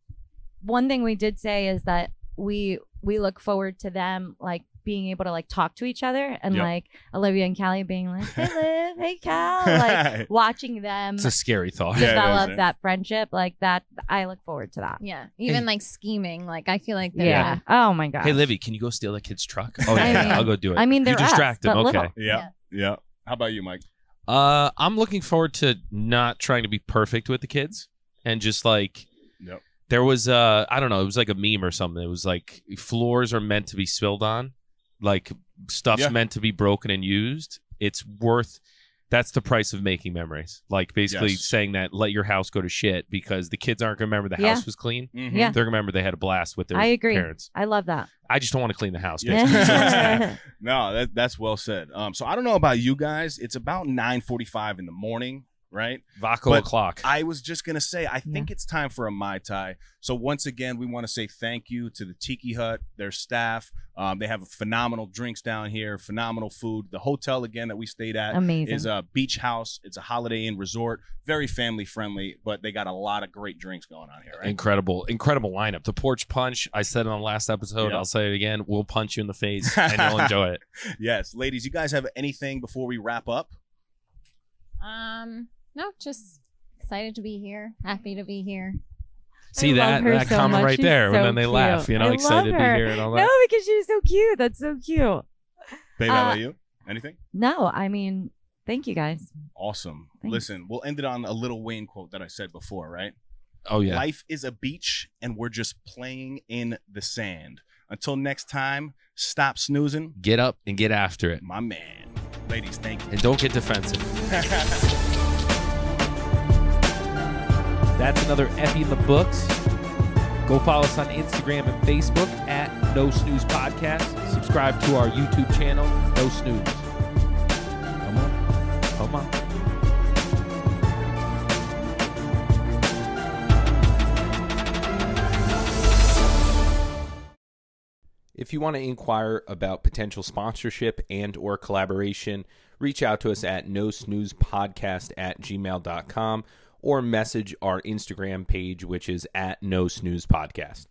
one thing we did say is that we we look forward to them like being able to like talk to each other and Yep. like Olivia and Callie being like, "Hey <laughs> Liv, hey Cal," like <laughs> watching them It's a scary thought. Yeah, it is, develop yeah. that friendship like that. I look forward to that. Yeah, even Hey. like scheming. Like I feel like they're Yeah. Oh my god. Hey, Livy, can you go steal that kid's truck? <laughs> Oh, I yeah, mean- I'll go do it. I mean, you they're us, distract them. but Okay. little. Yeah. Yeah. How about you, Mike? Uh, I'm looking forward to not trying to be perfect with the kids and just like Yep. there was uh I don't know, it was like a meme or something. It was like floors are meant to be spilled on, like stuff's Yeah. meant to be broken and used. It's worth that's the price of making memories. Like basically Yes. saying that let your house go to shit because the kids aren't gonna remember the Yeah. house was clean. Mhm. Yeah. They're gonna remember they had a blast with their I agree. parents. I love that. I just don't want to clean the house. Yeah. <laughs> <laughs> No, that that's well said. Um, so I don't know about you guys. It's about nine forty-five in the morning, right? Vaco But o'clock. I was just gonna say, I think it's time for a mai tai. So once again, we want to say thank you to the Tiki Hut, their staff. Um, they have phenomenal drinks down here, phenomenal food. The hotel again that we stayed at Amazing. is a beach house. It's a Holiday Inn resort, very family friendly, but they got a lot of great drinks going on here. Right? Incredible, incredible lineup. The porch punch. I said it on the last episode. Yeah. I'll say it again. We'll punch you in the face, and you'll enjoy it. <laughs> yes, ladies, you guys have anything before we wrap up? Um. No, just excited to be here. Happy to be here. See love that that so comment much. right She's there, so and then they cute. laugh. You know, I excited to be here it all that. No, because she's so cute. That's so cute. Babe, how Uh, about you? Anything? No, I mean, thank you guys. Awesome. Thanks. Listen, we'll end it on a Lil Wayne quote that I said before, right? Oh yeah. Life is a beach and we're just playing in the sand. Until next time, stop snoozing. Get up and get after it, My man. Ladies, thank you. and don't get defensive. <laughs> That's another Epi in the books. Go follow us on Instagram and Facebook at No Snooze Podcast. Subscribe to our YouTube channel, No Snooze. Come on. Come on. If you want to inquire about potential sponsorship and or collaboration, reach out to us at no snooze podcast at gmail.com or message our Instagram page, which is at no snooze podcast.